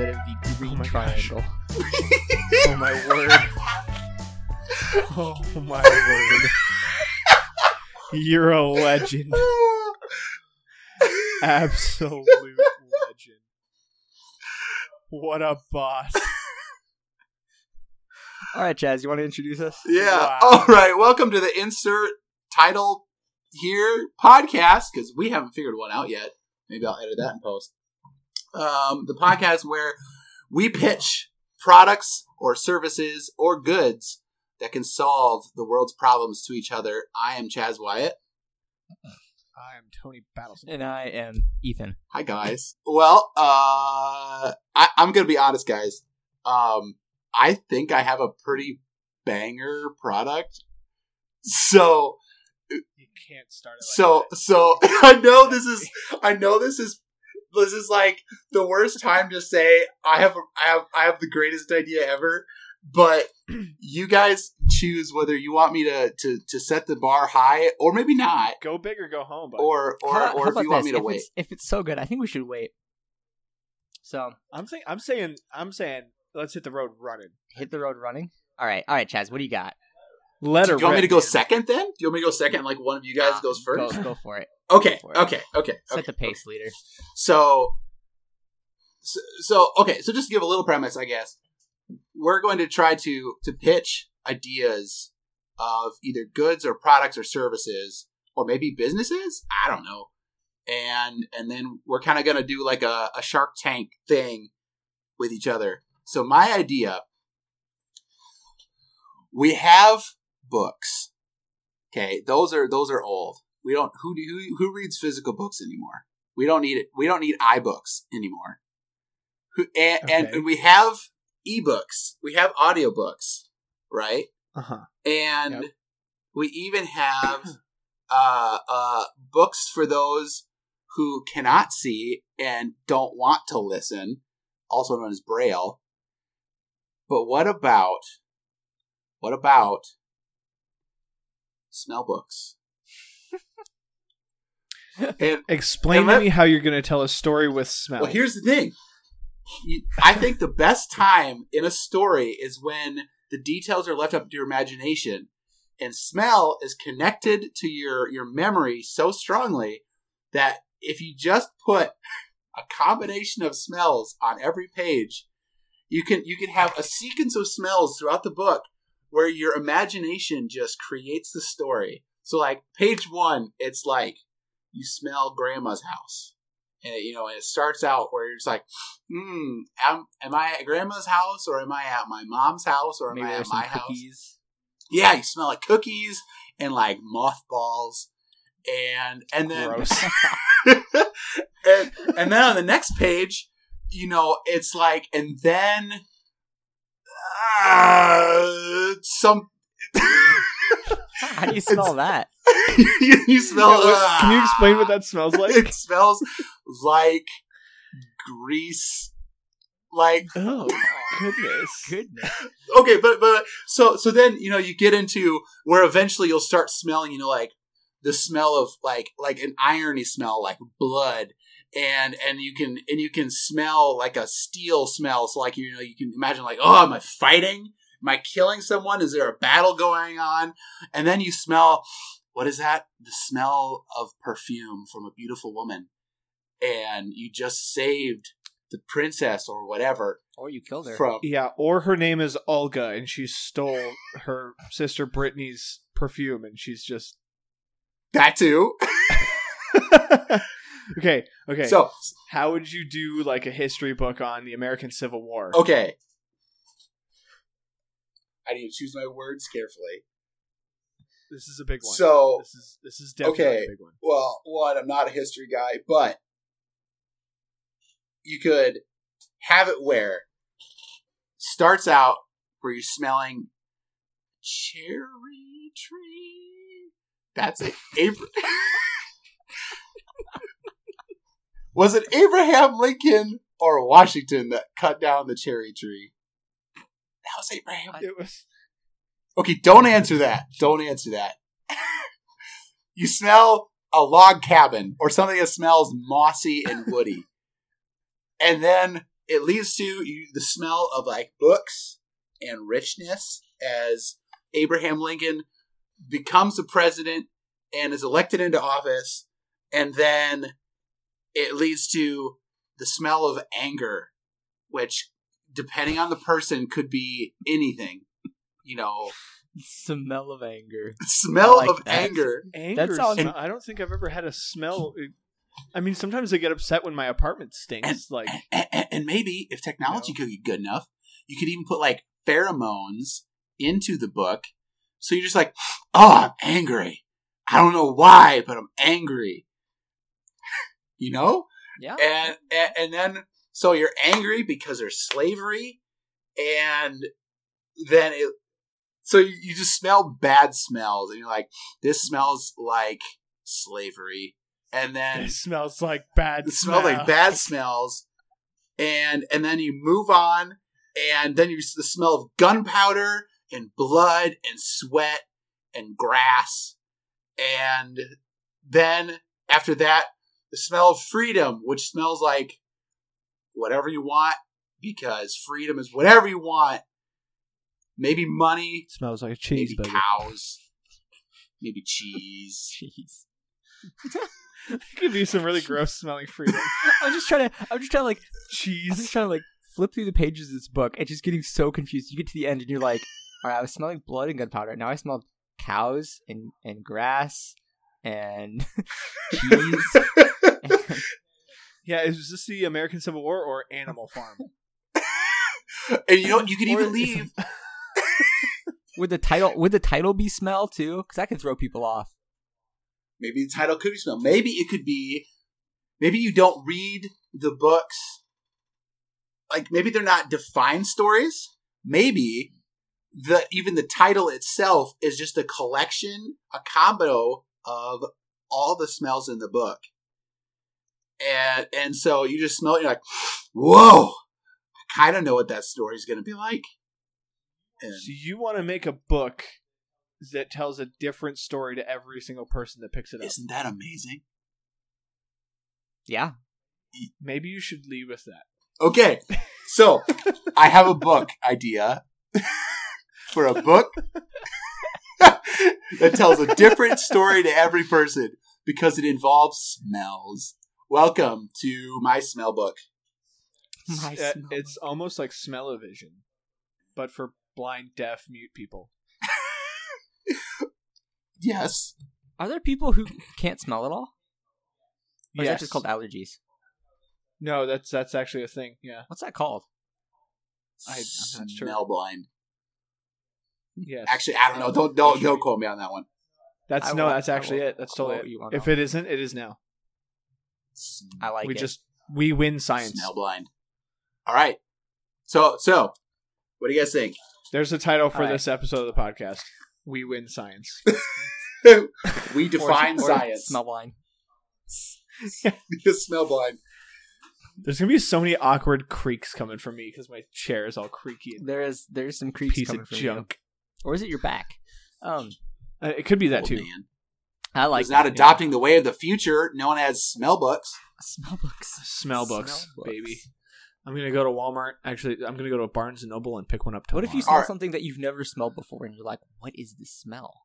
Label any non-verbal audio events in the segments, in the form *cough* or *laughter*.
instead of the oh green Oh my gosh. triangle. *laughs* Oh my word. Oh my word. You're a legend. *laughs* Absolute legend. What a boss. *laughs* All right, Chaz, you want to introduce us? Yeah. Wow. All right. Welcome to the insert title here podcast because we haven't figured one out yet. Maybe I'll edit that in post. Um, the podcast where we pitch products or services or goods that can solve the world's problems to each other. I am Chaz Wyatt. I am Tony Battleson. And I am Ethan. Hi guys. Well, uh, I, I'm gonna be honest, guys. Um, I think I have a pretty banger product. So You can't start it like so that. so *laughs* I know this is I know this is this is like the worst time to say I have I have I have the greatest idea ever, but *clears throat* you guys choose whether you want me to to to set the bar high or maybe not, Go big or go home, buddy. or or How- or how if you want this? me to if wait. It's, if it's so good, I think we should wait. So I'm saying I'm saying I'm saying let's hit the road running. hit the road running. All right, all right, Chaz, what do you got? Letter Do you want me to go red. second then? Do you want me to go second? Like one of you guys Ah, goes first. Go, go for it. *laughs* Okay, for it. okay, okay, Set okay. the pace, leader. So, so, so, okay. So, just to give a little premise, I guess we're going to try to to pitch ideas of either goods or products or services, or maybe businesses. I don't know. And and then we're kind of going to do like a, a Shark Tank thing with each other. So, my idea: we have books. Okay, those are those are old. We don't who who, who reads physical books anymore. We don't need it. We don't need iBooks anymore. Who, and, and, and we have ebooks. We have audiobooks, right? Uh-huh. And Yep. we even have *clears throat* uh, uh, books for those who cannot see and don't want to listen, also known as Braille. But what about what about smell books? *laughs* and Explain Am to I- me how you're going to tell a story with smell. Well, here's the thing. I think the best time in a story is when the details are left up to your imagination, and smell is connected to your your memory so strongly that if you just put a combination of smells on every page, you can you can have a sequence of smells throughout the book where your imagination just creates the story. So, like page one, it's like you smell grandma's house and it, you know, and it starts out where you're just like, hmm, am, am I at grandma's house or am I at my mom's house or am Maybe I at my house? Yeah, you smell like cookies and like mothballs, and and then *laughs* and and then on the next page, you know, it's like, and then uh, some. How do you smell that? *laughs* you, you smell. uh, Can you explain what that smells *laughs* like? it smells like grease. Like oh, goodness. Goodness. *laughs* okay, but but so so then you know you get into where eventually you'll start smelling you know like the smell of like like an irony smell like blood and and you can and you can smell like a steel smell. So like you know you can imagine like oh am I fighting? Am I killing someone? Is there a battle going on? And then you smell what is that? The smell of perfume from a beautiful woman. And you just saved the princess or whatever Or you killed her. from Yeah, or her name is Olga and she stole *laughs* her sister Brittany's perfume and she's just that too *laughs* *laughs* Okay, okay. so how would you do like a history book on the American Civil War? Okay. I need to choose my words carefully. This is a big one. So, this is this is definitely okay. a big one. well, one, I'm not a history guy, but you could have it where starts out where you're smelling cherry tree. That's it. Abra- *laughs* Was it Abraham Lincoln or Washington that cut down the cherry tree? That was Abraham? It was Okay, don't answer that. Don't answer that. *laughs* you smell a log cabin or something that smells mossy and woody. *laughs* and then it leads to you, the smell of like books and richness as Abraham Lincoln becomes the president and is elected into office. And then it leads to the smell of anger, which, depending on the person, could be anything. You know, Smell of anger. *laughs* smell like of that. anger. anger. sounds- smell- I don't think I've ever had a smell. I mean, sometimes I get upset when my apartment stinks. Like, And, and- and maybe if technology could be good enough, you could even put like pheromones into the book. So you're just like, oh, I'm angry. I don't know why, but I'm angry. You know? Yeah. and, and and then so you're angry because there's slavery and then it so you, you just smell bad smells and you're like this smells like slavery and then it smells like bad. it smells like bad smells and and then you move on and then you the smell of gunpowder and blood and sweat and grass and then after that the smell of freedom which smells like whatever you want because freedom is whatever you want maybe money smells like a maybe cheeseburger. cows *laughs* maybe cheese Jeez. *laughs* Could be some really gross smelling freedom. *laughs* I'm just trying to. I'm just trying to like. Cheese. I'm just trying to like flip through the pages of this book and just getting so confused. You get to the end and you're like, all right, I was smelling blood and gunpowder. Now I smell cows and and grass and cheese. Yeah, is this the American Civil War or Animal Farm? *laughs* and you know you can Or- even leave *laughs* would the title would the title be smell too? Because that could throw people off. Maybe the title could be smell. Maybe it could be. Maybe you don't read the books. Like maybe they're not defined stories. Maybe the even the title itself is just a collection, a combo of all the smells in the book. And and so you just smell it. You're like, whoa! I kind of know what that story's going to be like. And So you want to make a book that tells a different story to every single person that picks it up. isn't that amazing? Yeah. Maybe you should leave with that. Okay, so I have a book idea *laughs* for a book *laughs* that tells a different story to every person because it involves smells. Welcome to my smell book. My Uh, smell. it's almost like smell-o-vision, but for blind, deaf, mute people. *laughs* Yes. Are there people who can't smell at all? Or is that Yes. just called allergies? No, that's that's actually a thing. Yeah. What's that called? I- I'm not sure. Smell blind. Yes. Actually, I don't know. Don't don't don't quote me on that one. that's I no. will- that's actually it. That's totally quote it. you on If it isn't, it is now. I like we it. just we win science. Smell blind. All right. So so, what do you guys think? There's a title for All right. this episode of the podcast. We win science. *laughs* we define or science. Smell blind. *laughs* smell blind. There's gonna be so many awkward creaks coming from me because my chair is all creaky There is there's some creeps piece coming of from junk. you. Or is it your back? Um, Uh, it could be that Old too. man. I like He's not that. adopting the way of the future, known as smell books. smell books. Smell books, Smell books. baby. I'm gonna go to Walmart. Actually, I'm gonna go to Barnes and Noble and pick one up. What if you smell Alright. something that you've never smelled before and you're like, what is this smell?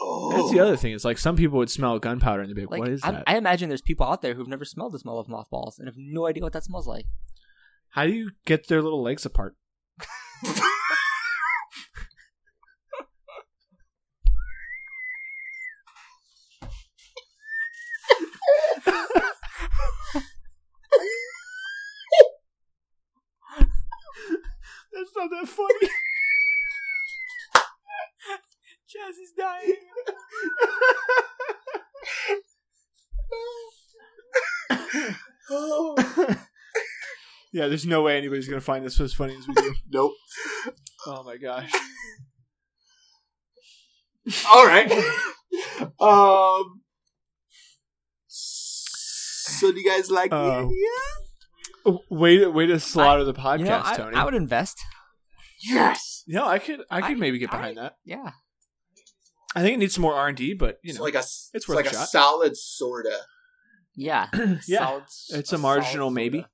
Oh, That's the other thing. Is like some people would smell gunpowder and they'd be like, Like, "What is I, that?" I imagine there's people out there who've never smelled the smell of mothballs and have no idea what that smells like. How do you get their little legs apart? *laughs* *laughs* That's not that funny. *laughs* Chaz is dying. oh. yeah, there's no way anybody's gonna find this as funny as we do. *laughs* Nope. oh my gosh. All right. um. So, do you guys like the Um, idea? Oh, Way to way to slaughter the podcast, You know, I, Tony. I would invest. Yes. No, I could I could I- maybe get I- behind that. Yeah. I think it needs some more R and D, but you It's know, like a it's, it's worth like a a, shot. solid sorta. Yeah. *clears throat* Yeah. Solid- It's a solid marginal maybe.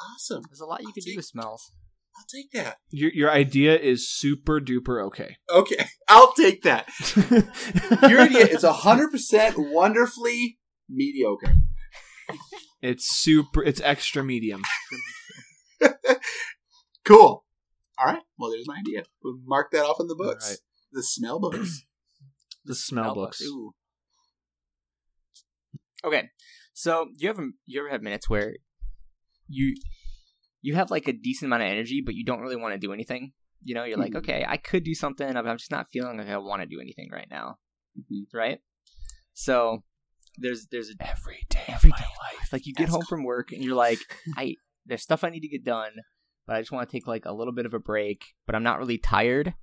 Awesome. There's a lot you can do with smells. I'll take that. your your idea is super duper okay. Okay, *laughs* I'll take that. *laughs* Your idea is hundred percent wonderfully mediocre. it's super. It's extra medium. *laughs* Cool. All right. Well, there's my idea. We'll mark that off in the books. All right. The smell books. *clears throat* The smell books. Ooh. Okay, so you ever you ever have minutes where you you have like a decent amount of energy, but you don't really want to do anything? You know, you're like, Mhm. okay, I could do something, but I'm just not feeling like I want to do anything right now, Mhm. right? So there's there's a Every day every of my day life. like you get That's home from work and you're like, I there's stuff I need to get done, but I just want to take like a little bit of a break, but I'm not really tired.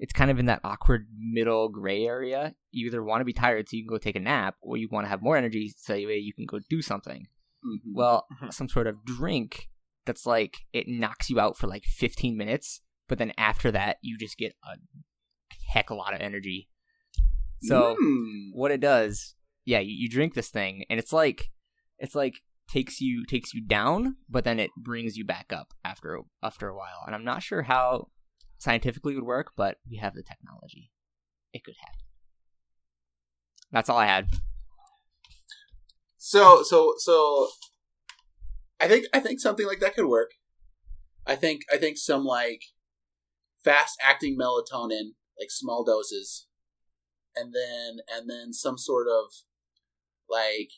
It's kind of in that awkward middle gray area. You either want to be tired so you can go take a nap, or you want to have more energy so you can go do something. Mhm. Well, *laughs* some sort of drink that's like it knocks you out for like 15 minutes, but then after that you just get a heck a lot of energy. So Mm. what it does, yeah, you, you drink this thing, and it's like it's like takes you takes you down, but then it brings you back up after after a while. And I'm not sure how scientifically it would work, but we have the technology. It could happen. That's all I had. So so so I think I think something like that could work. I think I think some like fast acting melatonin, like small doses, and then and then some sort of like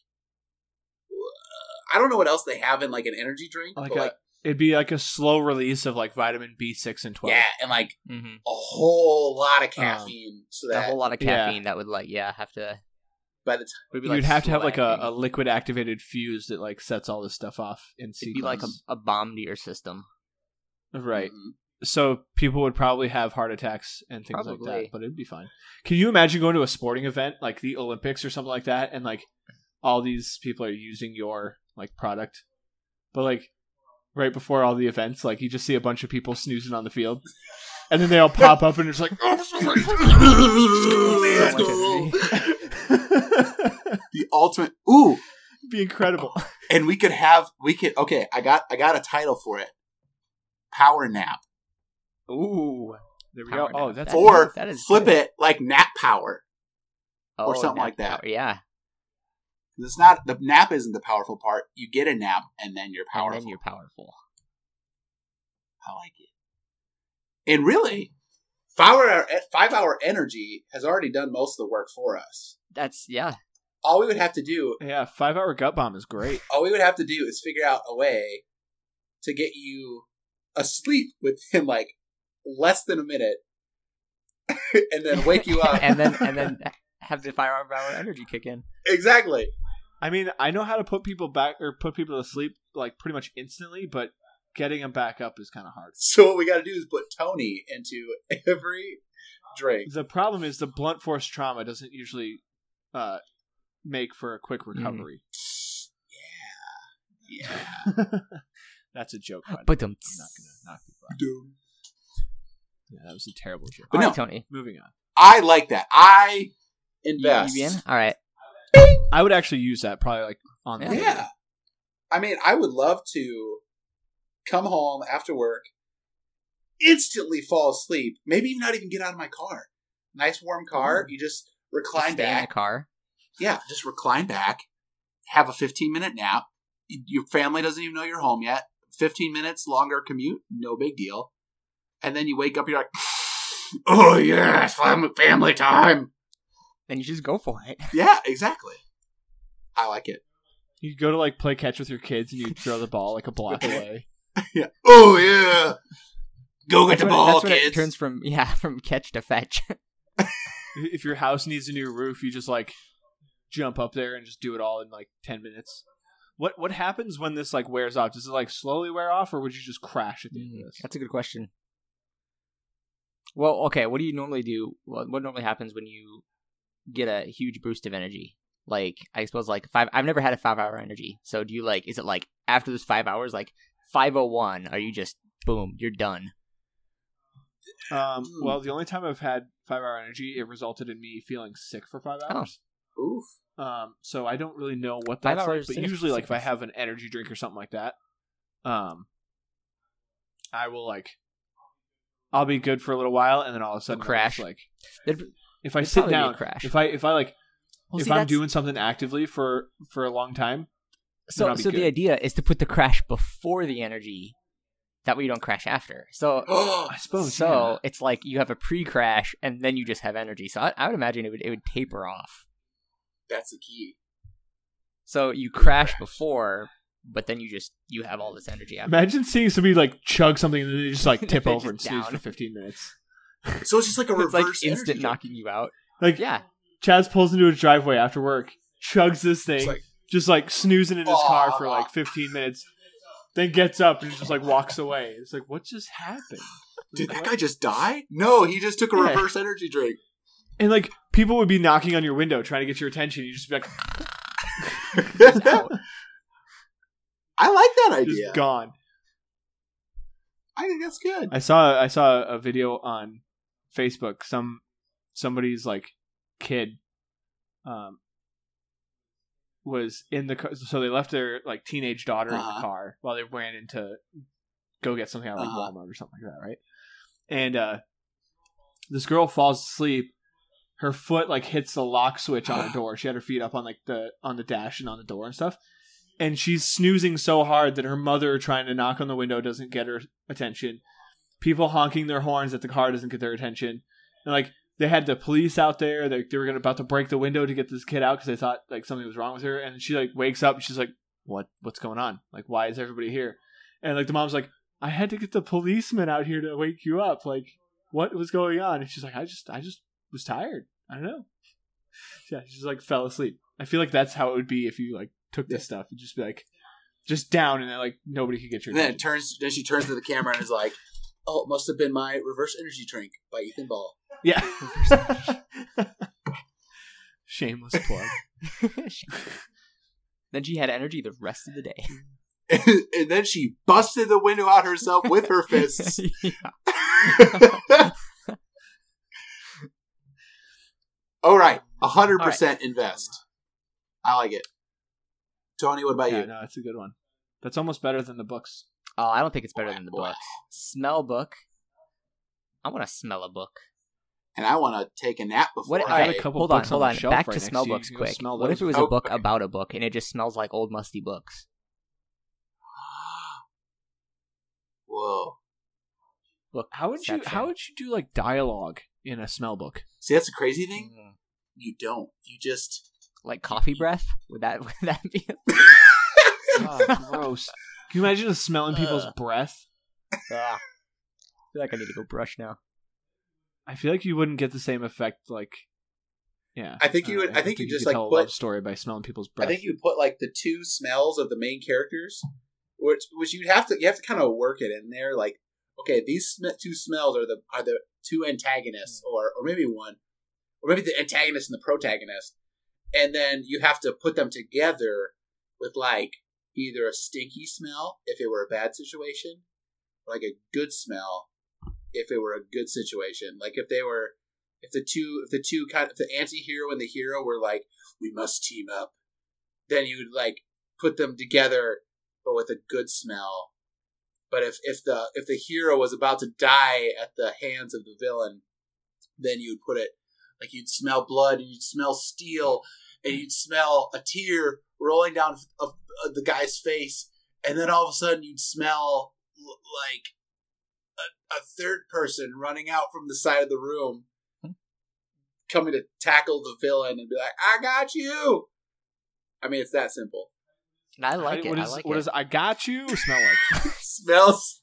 I don't know what else they have in like an energy drink, Like but a like It'd be like a slow release of like vitamin B six and twelve. yeah, and like Mm-hmm. a whole lot of caffeine, so A whole lot of yeah. caffeine that would like yeah have to. by the time You'd like have to have like a, a liquid activated fuse that like sets all this stuff off in It'd be like a, a bomb to your system. right. Mhm. So people would probably have heart attacks and things like that, but it'd be fine. Can you imagine going to a sporting event like the Olympics or something like that, and like all these people are using your like product, but like right before all the events, like you just see a bunch of people snoozing on the field, and then they all pop up and it's like, oh, this *laughs* is *laughs* the ultimate ooh. Be incredible. and we could have we could okay i got i got a title for it. Power nap. Ooh, there we Power go. Oh, that's That or is- that is flip good. it like nap power. Or Oh, something like that. power, Yeah, it's not the nap isn't the powerful part you get a nap and then you're powerful and then you're powerful. i like it and really five hour five hour energy has already done most of the work for us That's yeah. all we would have to do yeah. Five hour gut bomb is great. all we would have to do is figure out a way to get you asleep within like less than a minute *laughs* and then wake you up *laughs* and then and then have the five hour energy kick in. exactly I mean, I know how to put people back or put people to sleep like pretty much instantly, but getting them back up is kind of hard. *laughs* so what we got to do is put tony into every drink The problem is the blunt force trauma doesn't usually uh, make for a quick Mm. recovery. yeah yeah *laughs* That's a joke. by the way. But I'm not gonna knock people out. Dude. Yeah, that was a terrible joke. But all no. right, Tony. Moving on. i like that i You, invest you in? All right. I would actually use that probably like on the Yeah. I mean, I would love to come home after work, instantly fall asleep, maybe not even get out of my car. Nice warm car. You just recline Stay in the back. car. Yeah, just recline back, have a 15 minute nap. Your family doesn't even know you're home yet. 15 minutes longer commute, no big deal. And then you wake up, you're like, *laughs* oh, yes, family family time. Then you just go for it. *laughs* Yeah, exactly. I like it. You go to like play catch with your kids and you throw the ball like a block *laughs* away. Yeah. Oh, yeah. Go get That's the when it- ball, that's kids. it turns from yeah *laughs* from catch to fetch. if your house needs a new roof, you just like jump up there and just do it all in like ten minutes. What what happens when this like wears off? Does it like slowly wear off, or would you just crash at the end of mm, this? That's a good question. Well, okay. What do you normally do? What, what normally happens when you get a huge boost of energy? Like, I suppose, like five. I've never had a five-hour energy. So, do you like? Is it like after those five hours, like five oh one? Are you just boom? You're done. Um, Hmm. well, the only time I've had five hour energy, it resulted in me feeling sick for five hours. Oof. Um, so I don't really know what Five that's like, but usually, like if I have an energy drink or something like that, um, I will like, I'll be good for a little while, and then all of a sudden, I'll crash. just, Like, There'd- if I It'd sit probably be a down, crash. if I if I like, Well, if see, I'm that's- doing something actively for for a long time, so I'll be so the idea is to put the crash before the energy. That way you don't crash after. So *gasps* I suppose. so yeah. it's like you have a pre-crash and then you just have energy. So I, I would imagine it would it would taper off. That's the key. So you crash before, but then you just you have all this energy after. Imagine seeing somebody like chug something and then they just like tip *laughs* They're over and just snooze for 15 minutes. So it's just like a *laughs* It's reverse like instant energy knocking you out. Like Yeah, Chaz pulls into his driveway after work, chugs this thing, like, just like snoozing in his car for like 15 minutes, then gets up and just like walks away. It's like, what just happened? did Like, that what? guy just die? No, he just took a Yeah. reverse energy drink. And like people would be knocking on your window trying to get your attention. You just be like, *laughs* I like that just idea. gone. I think that's good. I saw I saw a video on Facebook. Some somebody's like kid um was in the car. So they left their like teenage daughter in Uh-huh. the car while they ran into go get something out of like Uh-huh. Walmart or something like that, right? And uh this girl falls asleep. Her foot like hits the lock switch on her *sighs* door. She had her feet up on like the on the dash and on the door and stuff. And she's snoozing so hard that her mother trying to knock on the window doesn't get her attention. People honking their horns that the car doesn't get their attention. And like they had the police out there. They, they were gonna, about to break the window to get this kid out because they thought like something was wrong with her. And she like wakes up and she's like, "What? What's going on? Like, why is everybody here?" And like the mom's like, "I had to get the policeman out here to wake you up. Like, what was going on?" And she's like, "I just, I just was tired. I don't know." *laughs* Yeah, she just like fell asleep. I feel like that's how it would be if you like took this stuff. You'd just be like, just down, and then like nobody could get your And then it turns. Then she turns to the camera and is like, "Oh, it must have been my reverse energy drink by Ethan Ball." Yeah. *laughs* Shameless plug. *laughs* then she had energy the rest of the day. *laughs* and then she busted the window out herself with her fists. Yeah. All right, hundred All percent invest. I like it. Tony, what about yeah, you? no, that's a good one. That's almost better than the books. Oh, I don't think it's better than the book. Smell book. I want to smell a book. And I want to take a nap before What? I. All got a couple hold on, hold on on. the Back right to next smell books You quick. smell What if it was a book okay. about a book and it just smells like old musty books? *gasps* Whoa. Book. How would you? How would you do like dialogue in a smell book? See, that's the crazy thing. Mm. You don't. You just. Like coffee breath? Would that *laughs* would that be? Oh, *laughs* gross. Can you imagine just smelling people's Uh. breath? *laughs* Ah. I feel like I need to go brush now. I feel like you wouldn't get the same effect. Like, yeah. I think you don't would- know. I think you just, could like, tell a put- love story by smelling people's breath. I think you put like the two smells of the main characters, which which you'd have to you have to kind of work it in there. Like, okay, these sm- two smells are the are the two antagonists, or or maybe one, or maybe the antagonist and the protagonist, and then you have to put them together with like either a stinky smell if it were a bad situation, like a good smell if it were a good situation. Like if they were. If the two, if the two kind, if the anti-hero and the hero were like, we must team up, then you'd like put them together, but with a good smell. But if if the if the hero was about to die at the hands of the villain, then you'd put it like you'd smell blood and you'd smell steel and you'd smell a tear rolling down of, of the guy's face, and then all of a sudden you'd smell like a, a third person running out from the side of the room, hmm. coming to tackle the villain and be like, "I got you." I mean, it's that simple. And I like What it. is I like what it. does I got you smell like? *laughs* smells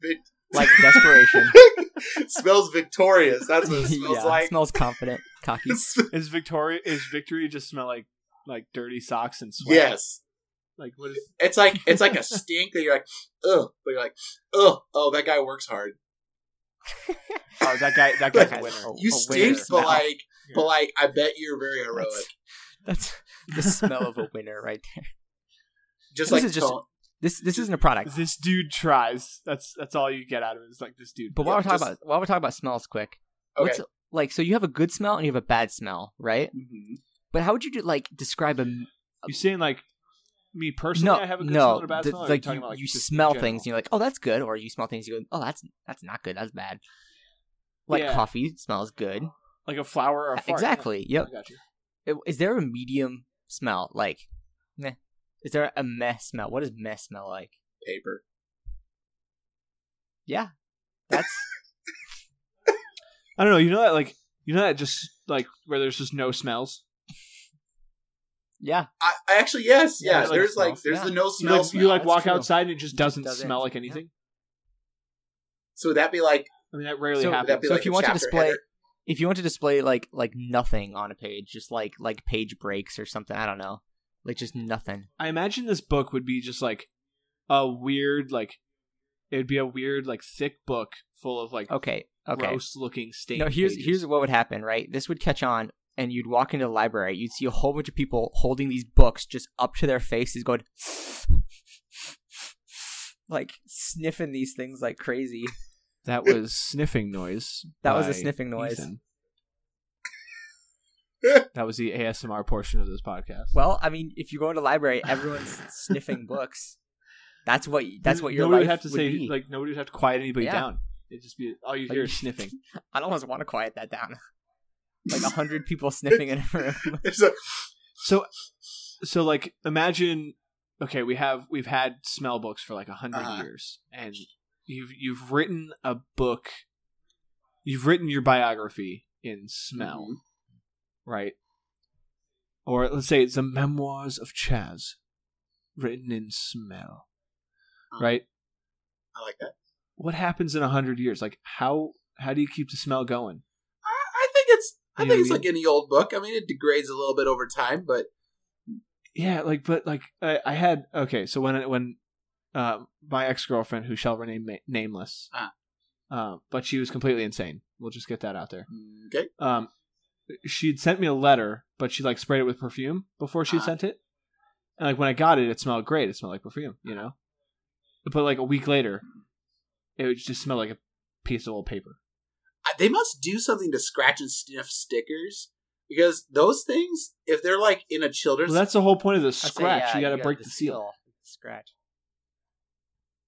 vic- like desperation. *laughs* smells victorious. That's what it *laughs* smells yeah, like. smells confident, cocky. is Victoria is victory just smell like like dirty socks and sweat? yes, Like what is? it's like it's like a *laughs* stink that you're like, ugh, but you're like, ugh, oh, that guy works hard. *laughs* Oh, that guy. That guy's a winner. You a stink, winner. but No. like, but like, I bet you're very heroic. That's, that's the smell of a winner right there. Just This like is just- Tony- This this isn't a product. This dude tries. That's that's all you get out of it. it. Is like this dude. But while Yeah, we're talking just- about while we're talking about smells, quick. Okay. What's like so you have a good smell and you have a bad smell, right? Mhm. But how would you do, like describe a you saying like me personally? no I have a good smell no and a bad th- smell. or like you, about, like, you smell things and you're like oh that's good or you smell things and you go oh that's that's not good that's bad. Like Yeah. coffee smells good. like a flower or a fart. Exactly. Yeah. Yep. I got you. Is there a medium smell like? Meh. Is there a mess smell? What does meh smell like? Paper. Yeah, that's *laughs* I don't know. You know that like you know that just like where there's just no smells. Yeah. I, I actually yes, Yeah, yeah. there's, like, there's like there's yeah. the no You smell. like, smell. you like walk true. outside and it just doesn't, doesn't, smell like yeah. anything. So would that be like I mean that rarely So- happens. So like if you want to display, header? if you want to display like like nothing on a page, just like like page breaks or something, I don't know, like just nothing. I imagine this book would be just like a weird like it would be a weird like thick book full of like Okay, okay. gross looking stained. No, here's pages. here's what would happen, right? This would catch on, and you'd walk into the library. You'd see a whole bunch of people holding these books just up to their faces, going *laughs* like sniffing these things like crazy. that *laughs* was sniffing noise. That was a sniffing noise. Ethan. *laughs* that was the ASMR portion of this podcast. Well, I mean, if you go into the library, everyone's sniffing books. That's what that's what your nobody life would have to would say be. like nobody would have to quiet anybody Yeah. down. It'd just be all you Like- hear is sniffing. I don't almost want to quiet that down. Like a *laughs* hundred people sniffing in a room. *laughs* It's a- So, so like imagine, okay, we have we've had smell books for like a 100 Uh-huh. years, and you've you've written a book, you've written your biography in smell, Mhm. right? Or let's say it's the memoirs of Chaz, written in smell, Uh-huh. right? I like that. What happens in a hundred years? Like how how do you keep the smell going? I, I think it's I You think it's I like any old book. I mean, it degrades a little bit over time, but Yeah, like, but like, I, I had okay. So when when uh, my ex girlfriend, who shall remain ma- nameless, Ah. uh, but she was completely insane. We'll just get that out there. okay. Um, she'd sent me a letter, but she like sprayed it with perfume before she Ah. sent it, and like when I got it, it smelled great. It smelled like perfume, you know. But like a week later, it would just smell like a piece of old paper. I- They must do something to scratch and sniff stickers because those things, if they're like in a children's, Well, that's the whole point of the I'd say, scratch. yeah, you got to gotta break the seal. Scratch.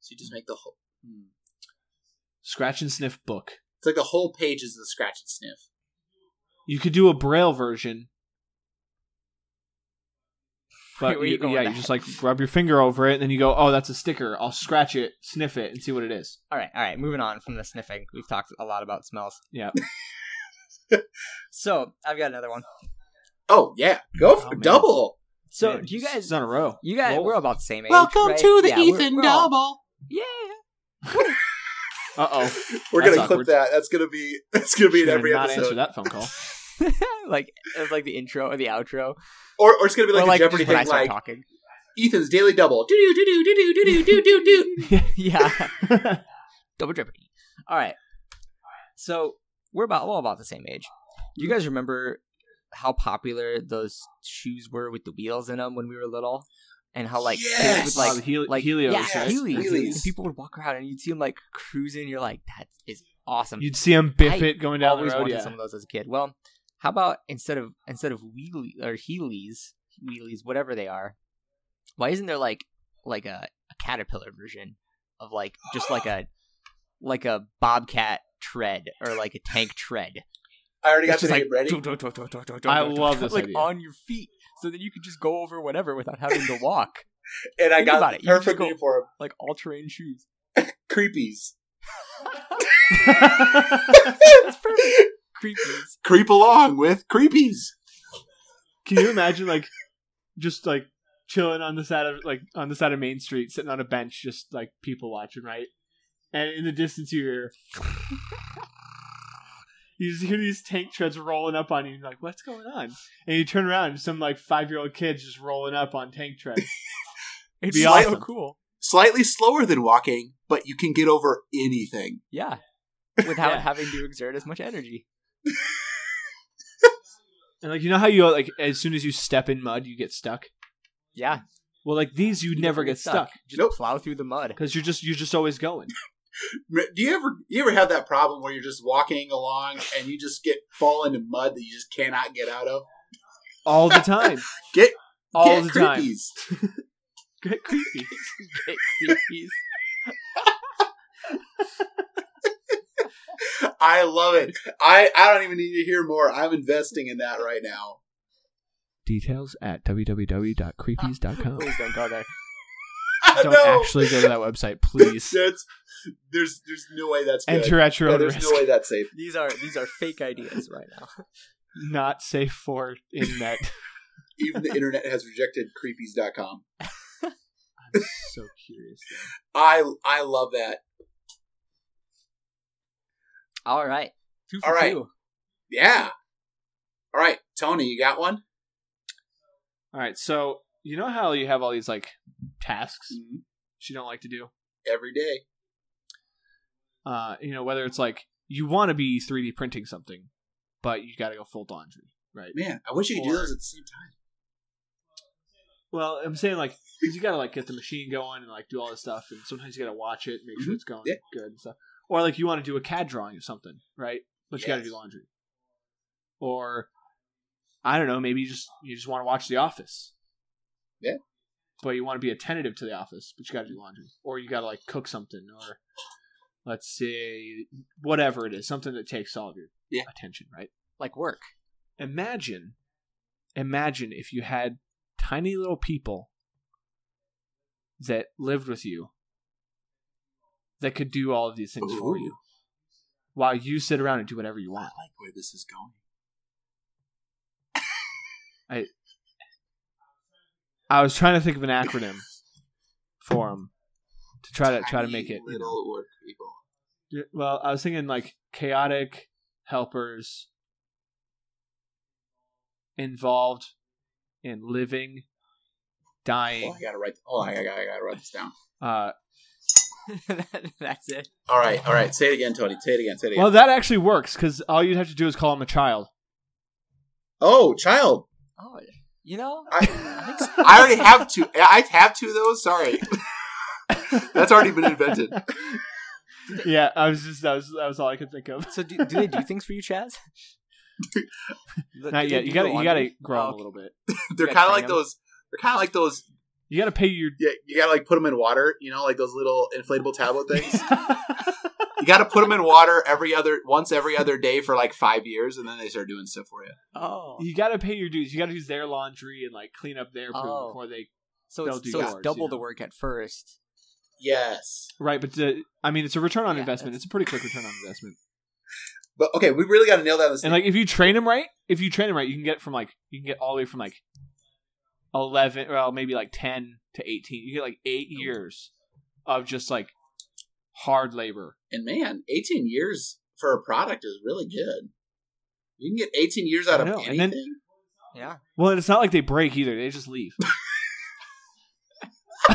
so you just make the whole. Hmm. Scratch and sniff book. It's like the whole page is the scratch and sniff. You could do a braille version. But Wait, you, you yeah, you just like rub your finger over it, and then you go, "Oh, that's a sticker." I'll scratch it, sniff it, and see what it is. All right, all right. Moving on from the sniffing, we've talked a lot about smells. Yeah. *laughs* So I've got another one. Oh yeah, go for Oh, double. So Man, do you guys? it's on a row? You guys, Roll. we're about the same age. Welcome right? to the Yeah, we're- Ethan we're all- double. Yeah. *laughs* Uh oh. We're That's gonna awkward. clip that. That's gonna be *laughs* that's gonna be in every not answer that phone call. *laughs* like it's like the intro or the outro, or or it's gonna be like or a like just Jeopardy thing, start like talking. Ethan's daily double. Do do do do do do do do do do. *laughs* yeah. *laughs* Double Jeopardy. All right. So we're about all about the same age. Do you mm-hmm. guys remember how popular those shoes were with the wheels in them when we were little, and how like kids Yes! would like Oh, the Hel- like Helios, yeah, right? Heelys. Heelys. And people would walk around and you'd see them like cruising. You're like, that is awesome. You'd see him biff I it going down the always road. wanted Yeah. some of those as a kid. Well, how about instead of instead of wheelie or heelys, wheelies, whatever they are, why isn't there like like a, a caterpillar version of like just like a *gasps* like a bobcat tread or like a tank tread? I already got It's the just name ready. I love dun, this like idea. on your feet, so that you can just go over whatever without having to walk. *laughs* And I Think got it. You perfect go- name for like all terrain shoes. *laughs* Creepies. *laughs* That's perfect. Creepies. *laughs* Creep along with creepies. Can you imagine like just like chilling on the side of like on the side of Main Street, sitting on a bench, just like people watching, right? And in the distance you hear *laughs* you just hear these tank treads rolling up on you, and you're like, what's going on? And you turn around and some like five year old kids just rolling up on tank treads. *laughs* It's Be so awesome. cool. Slightly slower than walking, but you can get over anything. Yeah. Without Yeah. having to exert as much energy. *laughs* And like you know how you like as soon as you step in mud you get stuck? Yeah. Well, like these, you'd never get stuck Just Nope. plow through the mud. because you're just you're just always going. *laughs* Do you ever you ever have that problem where you're just walking along and you just get fall into mud that you just cannot get out of? all the time. *laughs* Get all get the time. creepies. Get creepy. Get creepies. I love it. I I don't even need to hear more. I'm investing in that right now. Details at www.creepies.com. Please don't go there. *laughs* Don't no, actually go to that website, please. *laughs* that's there's there's no way that's good. Enter at your Yeah, own there's risk. no way that's safe. These are these are fake ideas right now. *laughs* Not safe for internet. Even the internet has rejected creepies.com. I'm so curious. Though. I I love that. All right. Two for All right. two. Yeah. All right, Tony, you got one? All right, so you know how you have all these like tasks Mhm. that you don't like to do. Every day. Uh, you know whether it's like you want to be 3D printing something, but you got to go full laundry, right? Man, I wish you could do those at the same time. Well, I'm saying like 'cause you got to like get the machine going and like do all this stuff, and sometimes you got to watch it, make sure Mhm. it's going Yeah. good and stuff. Or like you want to do a CAD drawing of something, right? But you got to do laundry. Or I don't know, maybe you just you just want to watch The Office. Yeah. But you want to be attentive to The Office, but you got to do laundry, or you got to like cook something, or let's say whatever it is, something that takes all of your Yeah. attention, right? Like work. imagine imagine if you had tiny little people that lived with you that could do all of these things for you while you sit around and do whatever you I want like where this is going. i I was trying to think of an acronym *laughs* for them to try to try to make Tiny it you little work people. well i was thinking like chaotic helpers involved in living dying Oh, I gotta write. Oh, I gotta, I gotta write this down. uh, *laughs* That's it. All right, all right. Say it again, Tony. Say it again. Say it again. Well, that actually works because all you'd have to do is call him a child. oh, child. Oh, you know, I, think. *laughs* I already have two. I have two of those. Sorry, *laughs* that's already been invented. yeah, I was just that was that was all I could think of. So do, do they do things for you, Chaz? Not yet. You gotta oh, you gotta grow Oh, him a little bit. They're kind of like like 'em. those. They're kind of like those. You gotta pay your. Yeah, you gotta like put them in water. You know, like those little inflatable tablet things. *laughs* you gotta put them in water every other once every other day for like five years, and then they start doing stuff for you. Oh, you gotta pay your dues. You gotta use their laundry and like clean up their poop Oh. before they. so it's, do so it's yours, double you the work at first. Yes, Right, but the, I mean, it's a return on Yeah, investment. that's- It's a pretty quick return on investment. but okay, we really got to nail down this. And like, if you train him right, if you train him right, you can get from like you can get all the way from like eleven, well, maybe like ten to eighteen. You get like eight oh. years of just like hard labor. and man, eighteen years for a product is really good. You can get eighteen years out of know, anything. and then- Yeah. Well, it's not like they break either; they just leave. *laughs* *laughs*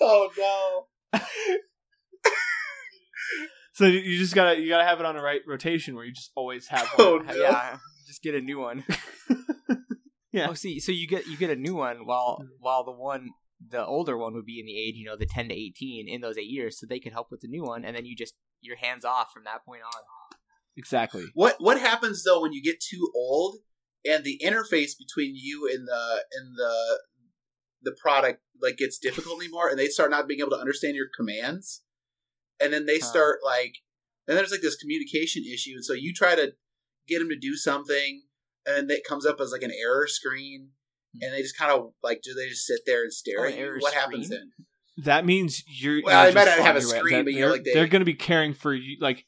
oh no! So you- you just gotta you gotta have it on the right rotation where you just always have one. Oh, no. *laughs* Yeah. Just get a new one. *laughs* Yeah. Oh, see, so you get you get a new one while mm-hmm. while the one the older one would be in the age, you know, the ten to eighteen in those eight years, so they could help with the new one, and then you just you're hands off from that point on. exactly. What what happens though when you get too old and the interface between you and the and the the product like gets difficult anymore and they start not being able to understand your commands and then they start like and there's like this communication issue. And so you try to get them to do something and it comes up as like an error screen. Hmm. And they just kind of like do they just sit there and stare Oh, at you? error what happens then? That means you're. Well, you're they might not have a fine, right? screen, but you're they're, like they- they're going to be caring for you. Like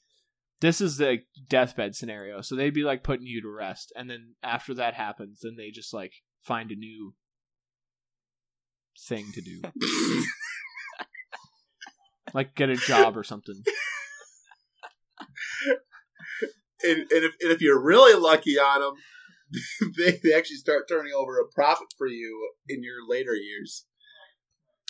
this is the deathbed scenario, so they'd be like putting you to rest, and then after that happens, then they just like find a new thing to do, *laughs* like get a job or something. *laughs* and, and, if, and if you're really lucky on them *laughs* they, they actually start turning over a profit for you in your later years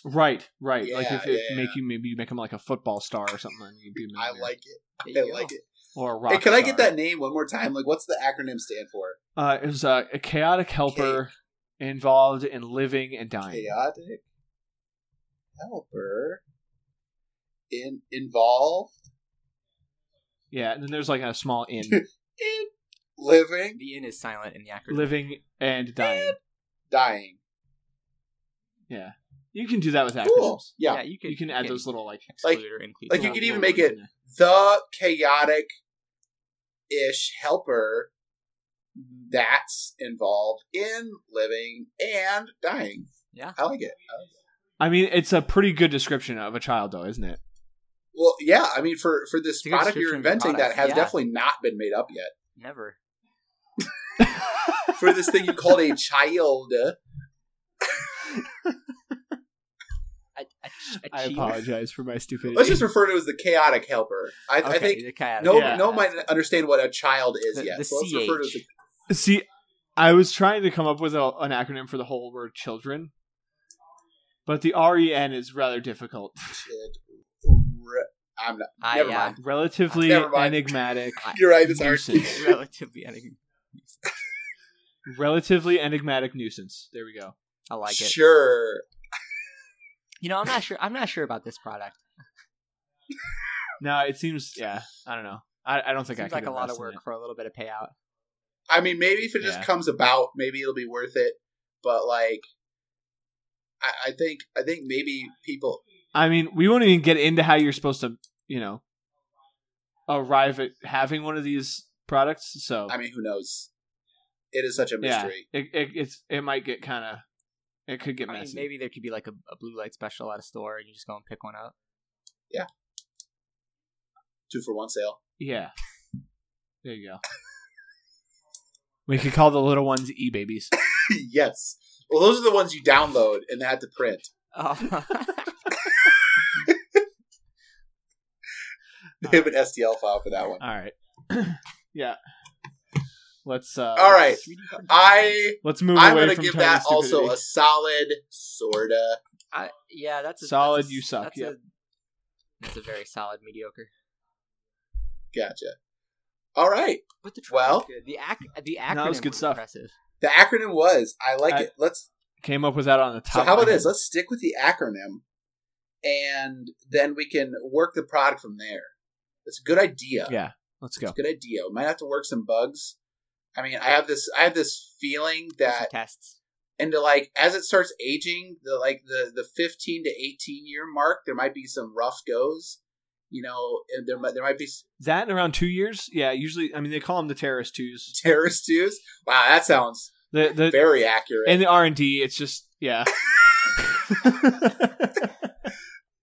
Right, right. like if it yeah, make you maybe you make them like a football star or something, and you'd be a I like it. I you go. like it. or a rock Hey, can I get that name one more time? Like, what's the acronym stand for? Uh, it was uh, a chaotic helper involved in living and dying. Chaotic helper in involved Yeah, and then there's like a small in *laughs* in living The in is silent in the acronym. living and dying. dying. Yeah, you can do that with acronyms. Cool. Yeah. you can You can add those little like exclude Like- or include. like you little- could even make it- The chaotic ish helper that's involved in living and dying. Yeah. I like it. I mean, it's a pretty good description of a child, though, isn't it? Well, yeah, I mean, for for this It's product you're description of your inventing that has yeah. definitely not been made up yet. Never. *laughs* For this thing you called a child, A, a, a I cheater. apologize for my stupidity. let's just refer to it as the chaotic helper. I, I Okay, think chaotic- no Yeah. no one might understand what a child is The- yet. the so let's refer to it as the See, I was trying to come up with a, an acronym for the whole word children, but the REN is rather difficult. Chid- I'm not. I, never uh, mind. Relatively Never mind. enigmatic. *laughs* You're right. It's hard. nuisance. *laughs* relatively. I think Relatively enigmatic nuisance. There we go. I like it. Sure. You know, I'm not sure. I'm not sure about this product. No, it seems. Yeah, I don't know. I, I don't think I Seems could like a lot of work for a little bit of payout. I mean, maybe if it just comes about, maybe it'll be worth it. But like, I, I think I think maybe people. It. I mean, we won't even get into how you're supposed to, you know, arrive at having one of these products. So I mean, who knows? It is such a yeah, mystery. it, it it's it might get kind of. It could get I mean, messy. maybe there could be like a, a blue light special at a store, and you just go and pick one up. Yeah, Two for one sale. Yeah. There you go. We could call the little ones e babies. *laughs* yes. Well, those are the ones you download and have to print. Oh, *laughs* *laughs* They have an STL file for that one. All right. *clears throat* yeah. Let's uh All right. I let's move I'm away gonna from give Tony's that also a solid sorta. I, yeah, that's a, Solid, That's a, you suck, That's, yep. a, that's a very solid mediocre. Gotcha. All right. But the Well- good. the ac- the acronym No, was good stuff. Impressive. The acronym was I like I- it. Let's came up with that on the top. So how about this? Let's stick with the acronym, and then we can work the product from there. It's a good idea. Yeah, let's go. It's a good idea. We might have to work some bugs. I mean, I have this. I have this feeling that, tests. and to like as it starts aging, the like the the fifteen to eighteen year mark, there might be some rough goes. You know, and there might there might be That in around two years? Yeah, usually. I mean, they call them the terrorist twos. *laughs* terrorist twos. Wow, that sounds The the very accurate. and the R and D. It's just yeah. *laughs*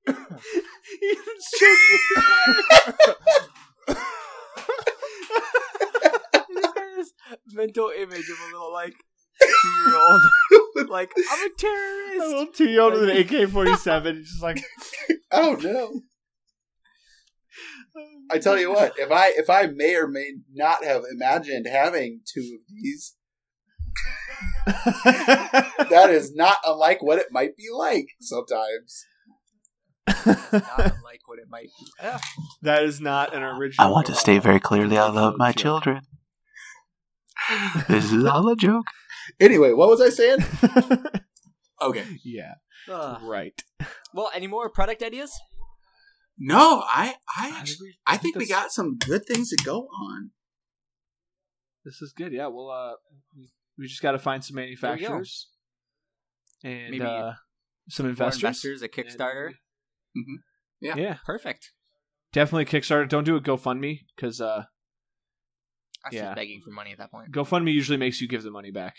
*laughs* *laughs* this mental image of a little like two year old, *laughs* like I'm a terrorist. a little two year old with an AK forty seven. *laughs* Just like oh no. I tell you what, if I if I may or may not have imagined having two of these, that is not unlike what it might be like sometimes. Not *laughs* unlike what it might be. Ah, that is not an original. I want to state very uh, clearly I love my joke. children. *laughs* This is all a joke. Anyway, what was I saying? *laughs* Okay. yeah, ah. right. Well, any more product ideas? No, I I I actually, I I think we got some good things to go on. This is good. Yeah, well, uh, we- we just got to find some There we go. manufacturers and Maybe uh, some investors. investors, a Kickstarter. Mhm. Yeah. Yeah, Perfect. definitely Kickstarter. Don't do a GoFundMe because uh, I was Yeah. just begging for money at that point. GoFundMe usually makes you give the money back.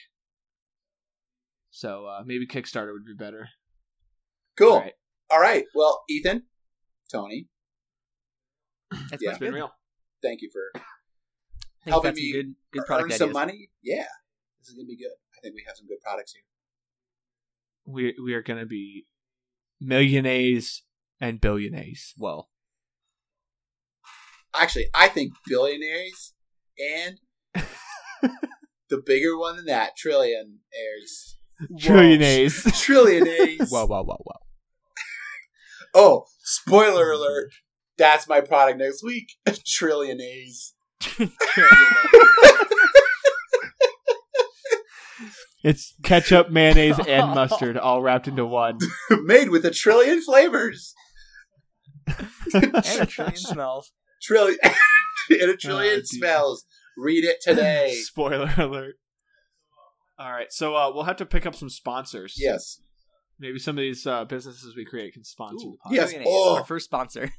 So uh, maybe Kickstarter would be better. Cool. All right. All right. Well, Ethan, Tony, That's Yeah. Been real. thank you for I helping me good, good earn product some ideas. money. Yeah, this is gonna be good. I think we have some good products here. We we are gonna be millionaires and billionaires. Well, Actually, I think billionaires and *laughs* the bigger one than that, trillionaires. *laughs* Trillionaires. Trillionaires. Whoa, whoa, whoa, whoa. Oh, spoiler alert. That's my product next week. *laughs* Trillion A's. It's ketchup, mayonnaise, and mustard all wrapped into one. Made with a trillion flavors. *laughs* and a *laughs* trillion smells. Trillion *laughs* and a trillion Oh, smells. Read it today. Spoiler alert. All right, so uh, we'll have to pick up some sponsors. yes. Maybe some of these uh, businesses we create can sponsor Ooh, the podcast. Yes. Oh. Our first sponsor.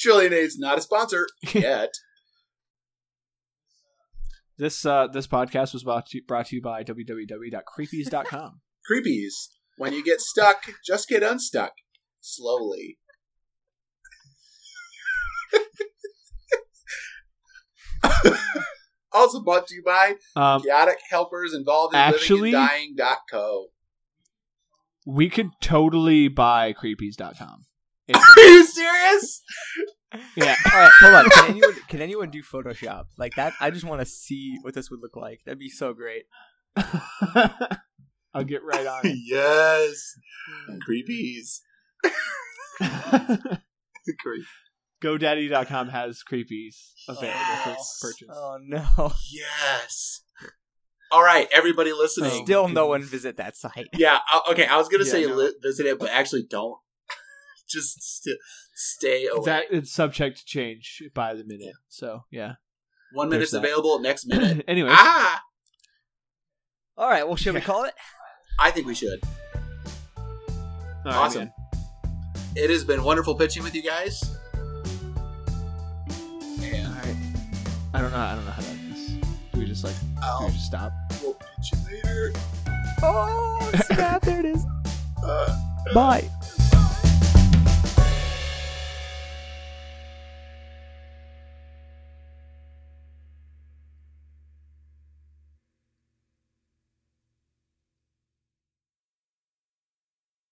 Trillion A's not a sponsor yet. This uh, this podcast was brought to, brought to you by www.creepies.com. Creepies. When you get stuck, just get unstuck. Slowly. *laughs* also brought to you by Um, chaotic helpers involved in Actually- living and dying.co. we could totally buy creepies.com. If- *laughs* Are you serious? yeah. All right, hold on. Can anyone can anyone do Photoshop like that? I just want to see what this would look like. That'd be so great. *laughs* I'll get right on it. yes. Creepies. Creep. GoDaddy.com has creepies available for purchase. Oh no! Yes. All right, everybody listening. Still, no one visit that site. Yeah. Okay. I was gonna Yeah, say no. li- visit it, but actually don't. *laughs* Just st- stay away. That it's subject to change by the minute. So yeah. One there's minute's that. available. Next *coughs* minute. anyway. ah, All right. Well, should we call it? I think we should. all right, awesome. man. It has been wonderful pitching with you guys. I don't know. I don't know how to end this. Do we just like? Do we just stop? we'll pitch you later. Oh *laughs* snap! there it is. Uh, Bye.